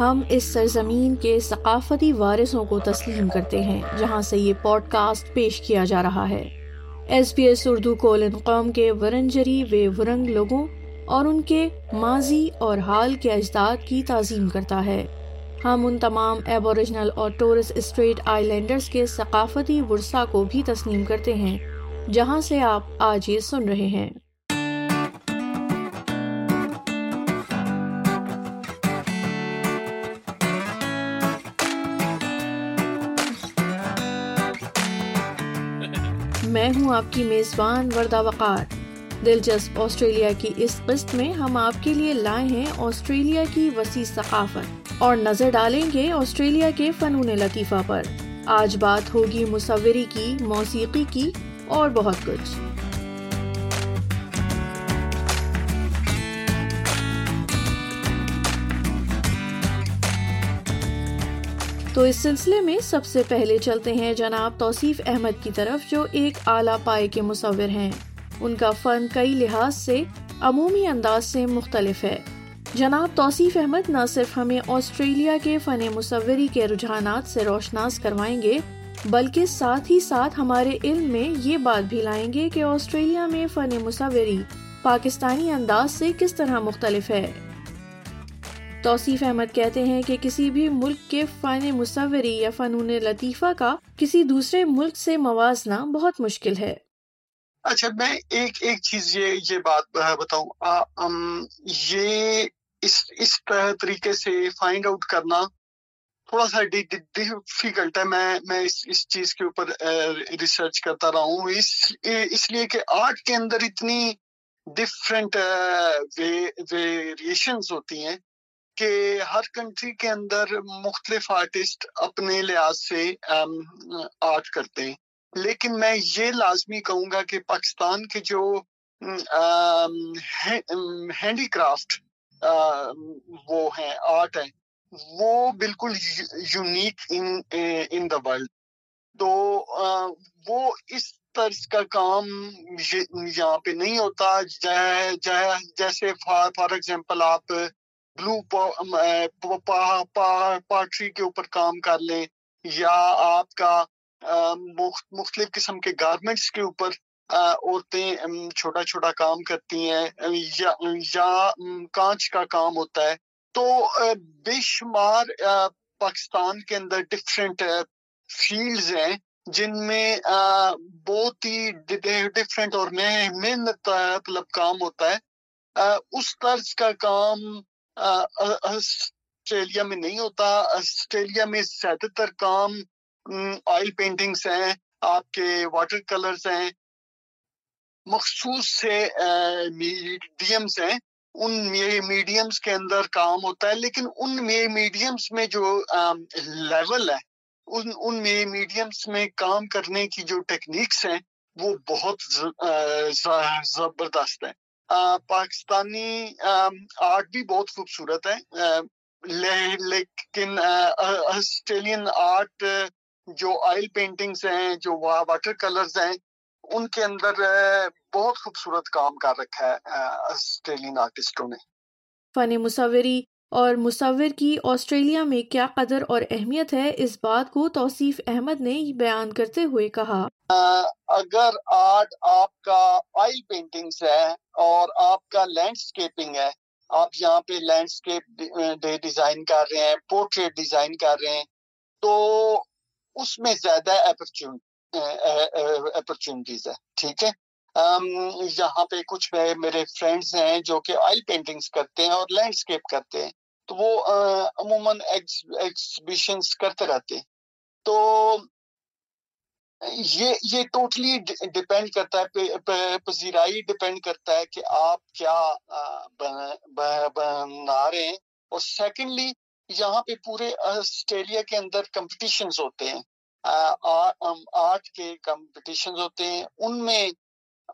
ہم اس سرزمین کے ثقافتی وارثوں کو تسلیم کرتے ہیں، جہاں سے یہ پوڈ کاسٹ پیش کیا جا رہا ہے۔ S P S Urdu colon قوم کے ورنجری و ورنگ لوگوں اور ان کے ماضی اور حال کے اجداد کی تعظیم کرتا ہے۔ ہم ان تمام ایبوریجنل اور ٹورس اسٹریٹ آئی لینڈرز کے ثقافتی ورثہ کو بھی تسلیم کرتے ہیں، جہاں سے آپ آج یہ سن رہے ہیں۔ ہوں آپ کی میزبان وردہ وقار۔ دلچسپ آسٹریلیا کی اس قسط میں ہم آپ کے لیے لائے ہیں آسٹریلیا کی وسیع ثقافت اور نظر ڈالیں گے آسٹریلیا کے فنون لطیفہ پر۔ آج بات ہوگی مصوری کی، موسیقی کی اور بہت کچھ۔ تو اس سلسلے میں سب سے پہلے چلتے ہیں جناب توصیف احمد کی طرف، جو ایک اعلیٰ پائے کے مصور ہیں۔ ان کا فن کئی لحاظ سے عمومی انداز سے مختلف ہے۔ جناب توصیف احمد نہ صرف ہمیں آسٹریلیا کے فن مصوری کے رجحانات سے روشناس کروائیں گے، بلکہ ساتھ ہی ساتھ ہمارے علم میں یہ بات بھی لائیں گے کہ آسٹریلیا میں فن مصوری پاکستانی انداز سے کس طرح مختلف ہے۔ توصیف احمد کہتے ہیں کہ کسی بھی ملک کے فن مصوری یا فنون لطیفہ کا کسی دوسرے ملک سے موازنہ بہت مشکل ہے۔ اچھا میں ایک ایک چیز یہ یہ بات بتاؤں۔ یہ اس اس طریقے سے فائنڈ آؤٹ کرنا تھوڑا سا ڈیفیکلٹ ہے۔ میں میں اس اس چیز کے اوپر ریسرچ کرتا رہا ہوں۔ اس اس لیے کہ آرٹ کے اندر اتنی ڈفرینٹ ویریشنز ہوتی ہیں۔ کہ ہر کنٹری کے اندر مختلف آرٹسٹ اپنے لحاظ سے آرٹ کرتے ہیں۔ لیکن میں یہ لازمی کہوں گا کہ پاکستان کے جو ہینڈی کرافٹ وہ ہیں آرٹ ہیں، وہ بالکل یونیک ان دا ورلڈ تو وہ اس طرز کا کام یہاں پہ نہیں ہوتا۔ جیسے فار ایگزامپل آپ بلو پارٹری um, eh, کے اوپر کام کر لیں، یا آپ کا مختلف قسم کے گارمنٹس کے اوپر عورتیں چھوٹا چھوٹا کام کرتی ہیں، یا کانچ کا کام ہوتا ہے۔ تو بے شمار پاکستان کے اندر ڈفرینٹ فیلڈز ہیں، جن میں بہت ہی ڈفرینٹ اور محنت طلب کام ہوتا ہے۔ اس طرز کا کام آسٹریلیا میں نہیں ہوتا۔ آسٹریلیا میں زیادہ تر کام آئل پینٹنگس ہیں، آپ کے واٹر کلرز ہیں۔ مخصوص سے میڈیمز ہیں۔ ان میڈیمز کے اندر کام ہوتا ہے، لیکن ان میڈیمز میں جو لیول ہے، ان ان میڈیمز میں کام کرنے کی جو ٹیکنیکس ہیں، وہ بہت زبردست ہیں۔ پاکستانی آرٹ بھی بہت خوبصورت ہے۔ لیکن آسٹریلین آرٹ جو آئل پینٹنگز ہیں جو واٹر کلرز ہیں ان کے اندر بہت خوبصورت کام کر رکھا ہے آسٹریلین آرٹسٹوں نے۔ فن مصوری اور مصور کی آسٹریلیا میں کیا قدر اور اہمیت ہے اس بات کو توصیف احمد نے بیان کرتے ہوئے کہا۔ اگر آرٹ آپ کا آئل پینٹنگز ہے اور آپ کا لینڈسکیپنگ ہے۔ آپ یہاں پہ لینڈسکیپ ڈیزائن کر رہے ہیں پورٹریٹ ڈیزائن کر رہے ہیں۔ تو اس میں زیادہ اپرچونٹیز ہے۔ ٹھیک ہے۔ یہاں پہ کچھ میرے فرینڈز ہیں جو کہ آئل پینٹنگز کرتے ہیں اور لینڈسکیپ کرتے ہیں۔ تو وہ عموماً ایگزیبیشنز کرتے رہتے ہیں۔ تو یہ یہ ٹوٹلی ڈپینڈ کرتا ہے پذیرائی ڈپینڈ کرتا ہے کہ آپ کیا بنا رہے ہیں۔ اور سیکنڈلی یہاں پہ پورے آسٹریلیا کے اندر کمپٹیشنز ہوتے ہیں۔ آرٹ کے کمپٹیشنز ہوتے ہیں۔ ان میں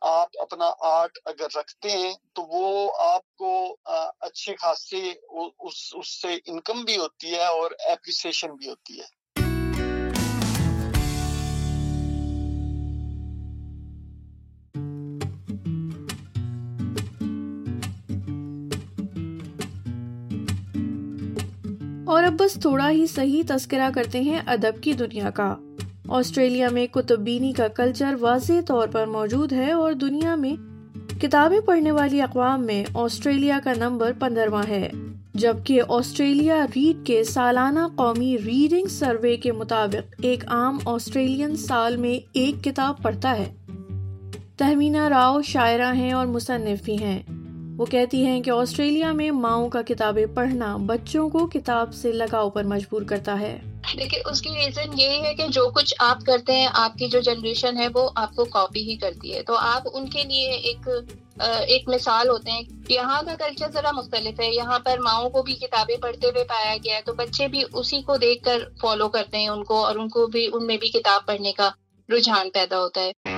آپ اپنا آرٹ اگر رکھتے ہیں تو وہ آپ کو اچھے خاصے، اس سے انکم بھی ہوتی ہے اور اپریسیشن بھی ہوتی ہے۔ بس تھوڑا ہی صحیح تذکرہ کرتے ہیں ادب کی دنیا کا۔ آسٹریلیا میں کتب بینی کا کلچر واضح طور پر موجود ہے اور دنیا میں کتابیں پڑھنے والی اقوام میں آسٹریلیا کا نمبر پندرواں ہے، جبکہ آسٹریلیا ریڈ کے سالانہ قومی ریڈنگ سروے کے مطابق ایک عام آسٹریلین سال میں ایک کتاب پڑھتا ہے۔ تہمینہ راؤ شاعرہ ہیں اور مصنف بھی ہیں۔ وہ کہتی ہیں کہ آسٹریلیا میں ماؤں کا کتابیں پڑھنا بچوں کو کتاب سے لگاؤ پر مجبور کرتا ہے۔ لیکن اس کی ریزن یہی ہے کہ جو کچھ آپ کرتے ہیں، آپ کی جو جنریشن ہے، وہ آپ کو کاپی ہی کرتی ہے۔ تو آپ ان کے لیے ایک ایک مثال ہوتے ہیں یہاں کا کلچر ذرا مختلف ہے۔ یہاں پر ماؤں کو بھی کتابیں پڑھتے ہوئے پایا گیا ہے، تو بچے بھی اسی کو دیکھ کر فالو کرتے ہیں ان کو اور ان کو بھی، ان میں بھی کتاب پڑھنے کا رجحان پیدا ہوتا ہے۔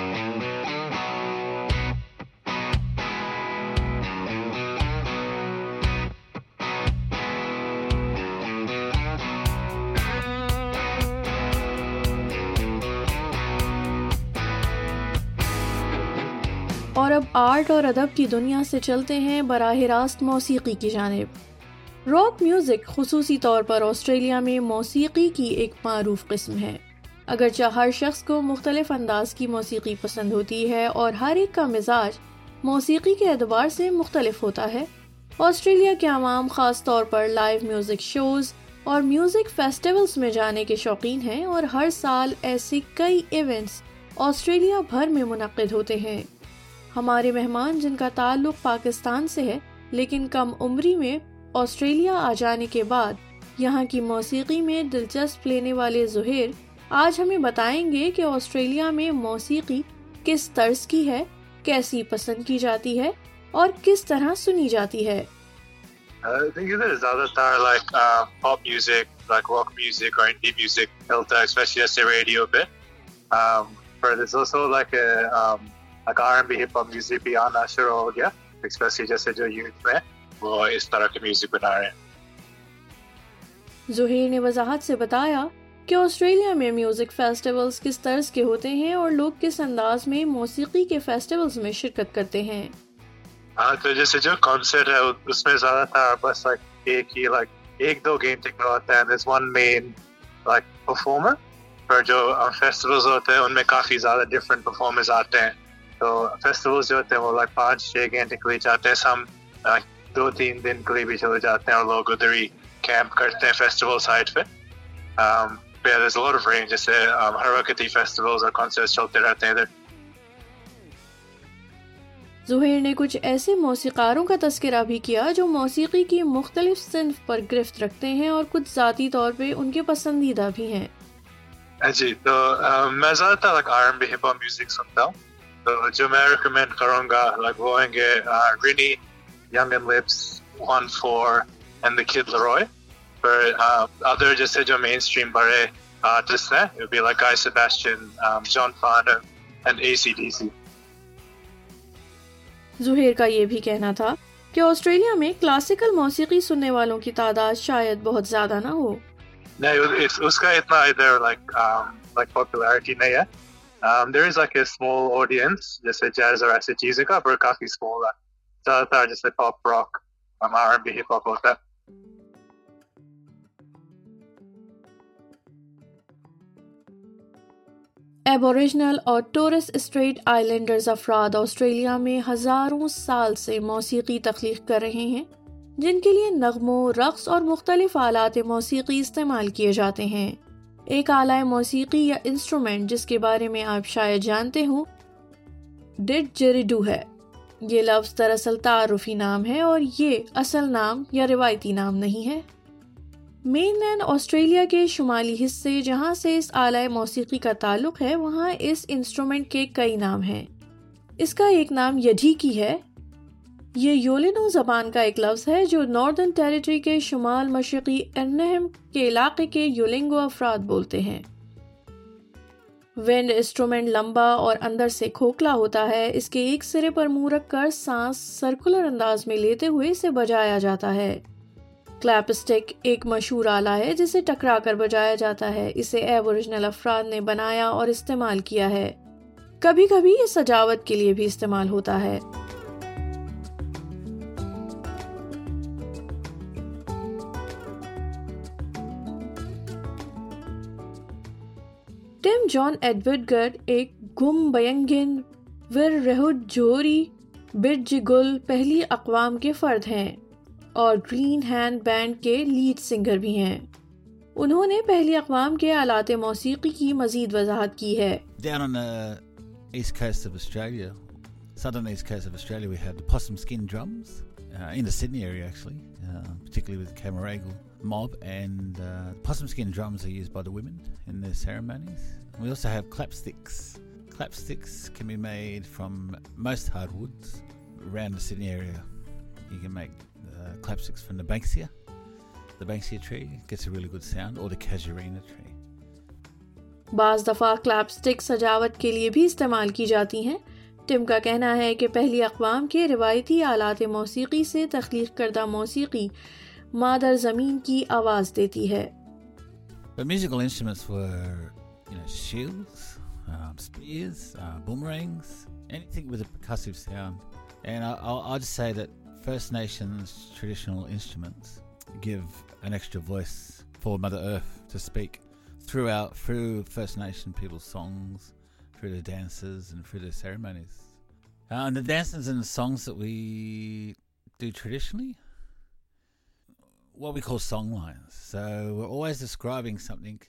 اور اب آرٹ اور ادب کی دنیا سے چلتے ہیں براہ راست موسیقی کی جانب۔ راک میوزک خصوصی طور پر آسٹریلیا میں موسیقی کی ایک معروف قسم ہے۔ اگرچہ ہر شخص کو مختلف انداز کی موسیقی پسند ہوتی ہے اور ہر ایک کا مزاج موسیقی کے اعتبار سے مختلف ہوتا ہے، آسٹریلیا کے عوام خاص طور پر لائیو میوزک شوز اور میوزک فیسٹیولز میں جانے کے شوقین ہیں اور ہر سال ایسے کئی ایونٹس آسٹریلیا بھر میں منعقد ہوتے ہیں۔ ہمارے مہمان جن کا تعلق پاکستان سے ہے، لیکن کم عمری میں آسٹریلیا آ جانے کے بعد یہاں کی موسیقی میں دلچسپ لینے والے زہیر آج ہمیں بتائیں گے کہ آسٹریلیا میں موسیقی کس طرز کی ہے، کیسی پسند کی جاتی ہے اور کس طرح سنی جاتی ہے۔ زیادہ تر like pop music like rock music اور انڈی میوزک ملتا ہے اسپیشلی ایسے ریڈیو پہ R&B hip hop music بھی آنا شروع ہو گیا اسپیشلی جیسے جو یوتھ میں وہ اس طرح کے میوزک بنا رہے ہیں۔ زہیر نے وضاحت سے بتایا کہ آسٹریلیا میں میوزک فیسٹیولز کس طرز کے ہوتے ہیں اور لوگ کس انداز میں موسیقی کے فیسٹیولز میں شرکت کرتے ہیں۔ ہاں تو جیسے جو کانسرٹ ہے اس میں زیادہ تر بس لائک ایک ہی لائک ایک دو گیم ٹیکنو ہوتا ہے there's one main like performer. پر جو فیسٹیولز ہوتے ہیں ان میں کافی زیادہ ڈفرینٹ پرفارمنس آتے ہیں۔ تو فیسٹیول جو ہوتے ہیں وہ لائک پانچ چھ گھنٹے کے لیے جاتے ہیں سم دو تین دن کے لیے بھی چلے جاتے ہیں اور لوگ ادھر ہی کیمپ کرتے ہیں فیسٹیول سائٹ پہ۔ جیسے ہر وقت ہی فیسٹیول اور کانسرٹ چلتے رہتے ہیں ادھر۔ زہیر نے کچھ ایسے موسیقاروں کا تذکرہ بھی کیا جو موسیقی کی مختلف صنف پر گرفت رکھتے ہیں اور کچھ ذاتی طور پہ ان کے پسندیدہ بھی ہیں۔ جی تو میں زیادہ تر R M B hip hop music سنتا ہوں۔ تو جو میں ریکمینڈ کروں گا لائک وہ گے رینی ینگ and lips one four and the Kid Laroi پر ادر جیسے جو مین اسٹریم بڑے آرٹسٹ ہیں it would be like Guy Sebastian, um, John Farner and ACDC. Zaheer کا یہ بھی کہنا تھا کہ آسٹریلیا میں کلاسیکل موسیقی سننے والوں کی تعداد شاید بہت زیادہ نہ ہو نہیں اس کا اتنا ادھر لائک لائک پاپولیرٹی نہیں ہے Um, there is like a small audience. جیسے جیز اور ایسی چیزیں کا پر کافی small ہے زیادہ تر جیسے pop rock R B hip hop ہوتا ہے ایبوریجنل اور ٹورس اسٹریٹ آئی لینڈرز افراد آسٹریلیا میں ہزاروں سال سے موسیقی تخلیق کر رہے ہیں جن کے لیے نغموں رقص اور مختلف آلات موسیقی استعمال کیے جاتے ہیں۔ ایک اعلی موسیقی یا انسٹرومنٹ جس کے بارے میں آپ شاید جانتے ہوں۔ ڈڈ جریڈو ہے۔ یہ لفظ دراصل تعارفی نام ہے اور یہ اصل نام یا روایتی نام نہیں ہے۔ مین لینڈ آسٹریلیا کے شمالی حصے جہاں سے اس اعلی موسیقی کا تعلق ہے، وہاں اس انسٹرومنٹ کے کئی نام ہیں۔ اس کا ایک نام یڈھی کی ہے۔ یہ یولینو زبان کا ایک لفظ ہے جو ناردرن ٹیریٹری کے شمال مشرقی ارنہم کے علاقے کے یولنگو افراد بولتے ہیں۔ وینڈ انسٹرومنٹ لمبا اور اندر سے کھوکھلا ہوتا ہے، اس کے ایک سرے پر منہ رکھ کر سانس سرکولر انداز میں لیتے ہوئے اسے بجایا جاتا ہے۔ کلیپ اسٹک ایک مشہور آلہ ہے جسے ٹکرا کر بجایا جاتا ہے۔ اسے ایبوریجنل افراد نے بنایا اور استعمال کیا ہے۔ کبھی کبھی یہ سجاوٹ کے لیے بھی استعمال ہوتا ہے۔ ٹم جان ایڈورڈ گرڈ ایک گم بینگن ور رہد جوہری برج گل پہلی اقوام کے فرد ہیں اور گرین ہینڈ بینڈ کے لیڈ سنگر بھی ہیں انہوں نے پہلی اقوام کے آلات موسیقی کی مزید وضاحت کی ہے Down on the east coast of Australia, southern east coast of Australia, we have the possum skin drums uh, in the Sydney area actually, uh, particularly with Camaragal mob. And uh, possum skin drums are used by the women in their ceremonies. We also have clapsticks. Clapsticks can be made from most hardwoods around the Sydney area. You can make uh, clapsticks from the banksia. The banksia tree gets a really good sound, or the casuarina tree. بعض دفعہ کلیپ stick سجاوٹ کے لیے بھی استعمال کی جاتی ہیں ٹم کا کہنا ہے کہ پہلی اقوام کے روایتی آلات موسیقی سے تخلیق کردہ موسیقی مادر زمین کی آواز دیتی ہے But musical instruments were, you know, shields, um, spears, uh, boomerangs, anything with a percussive sound. And I, I'll, I'll just say that First Nations traditional instruments give an extra voice for Mother Earth to speak throughout, through First Nation people's songs, through their dances and through their ceremonies. Uh, and the dances and the songs that we do traditionally, what we call song lines. So we're always describing something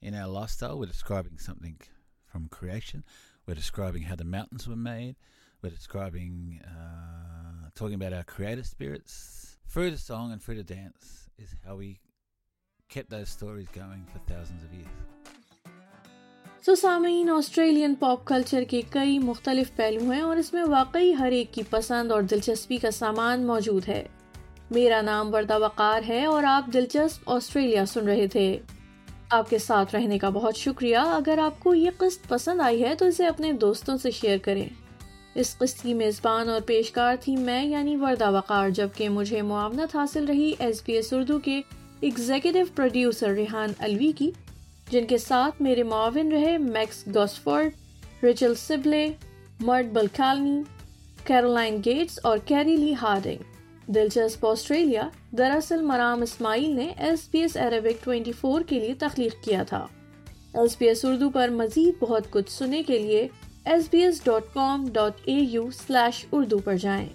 in our lifestyle. We're describing something from creation. We're describing how the mountains were made. We're describing, uh, talking about our creative spirits. Through the song and through the dance is how we kept those stories going for thousands of years. So so, سامعین Australian pop culture کے کئی مختلف پہلو ہیں اور اس میں واقعی ہر ایک کی پسند اور دلچسپی کا سامان موجود ہے میرا نام وردہ وقار ہے اور آپ دلچسپ آسٹریلیا سن رہے تھے۔ آپ کے ساتھ رہنے کا بہت شکریہ۔ اگر آپ کو یہ قسط پسند آئی ہے تو اسے اپنے دوستوں سے شیئر کریں۔ اس قسط کی میزبان اور پیشکار تھی میں یعنی وردہ وقار، جبکہ مجھے معاونت حاصل رہی ایس بی ایس اردو کے ایگزیکٹو پروڈیوسر ریحان الوی کی، جن کے ساتھ میرے معاون رہے میکس گوسفورڈ ریچل سبلے مرڈ بلکالنی کیرولائن گیٹس اور کیری لی ہارڈنگ۔ دلچسپ آسٹریلیا دراصل مرام اسماعیل نے ایس بی ایس عربک 24 کے لیے تخلیق کیا تھا۔ ایس بی ایس اردو پر مزید بہت کچھ سننے کے لیے S B S dot com dot A U slash Urdu پر جائیں۔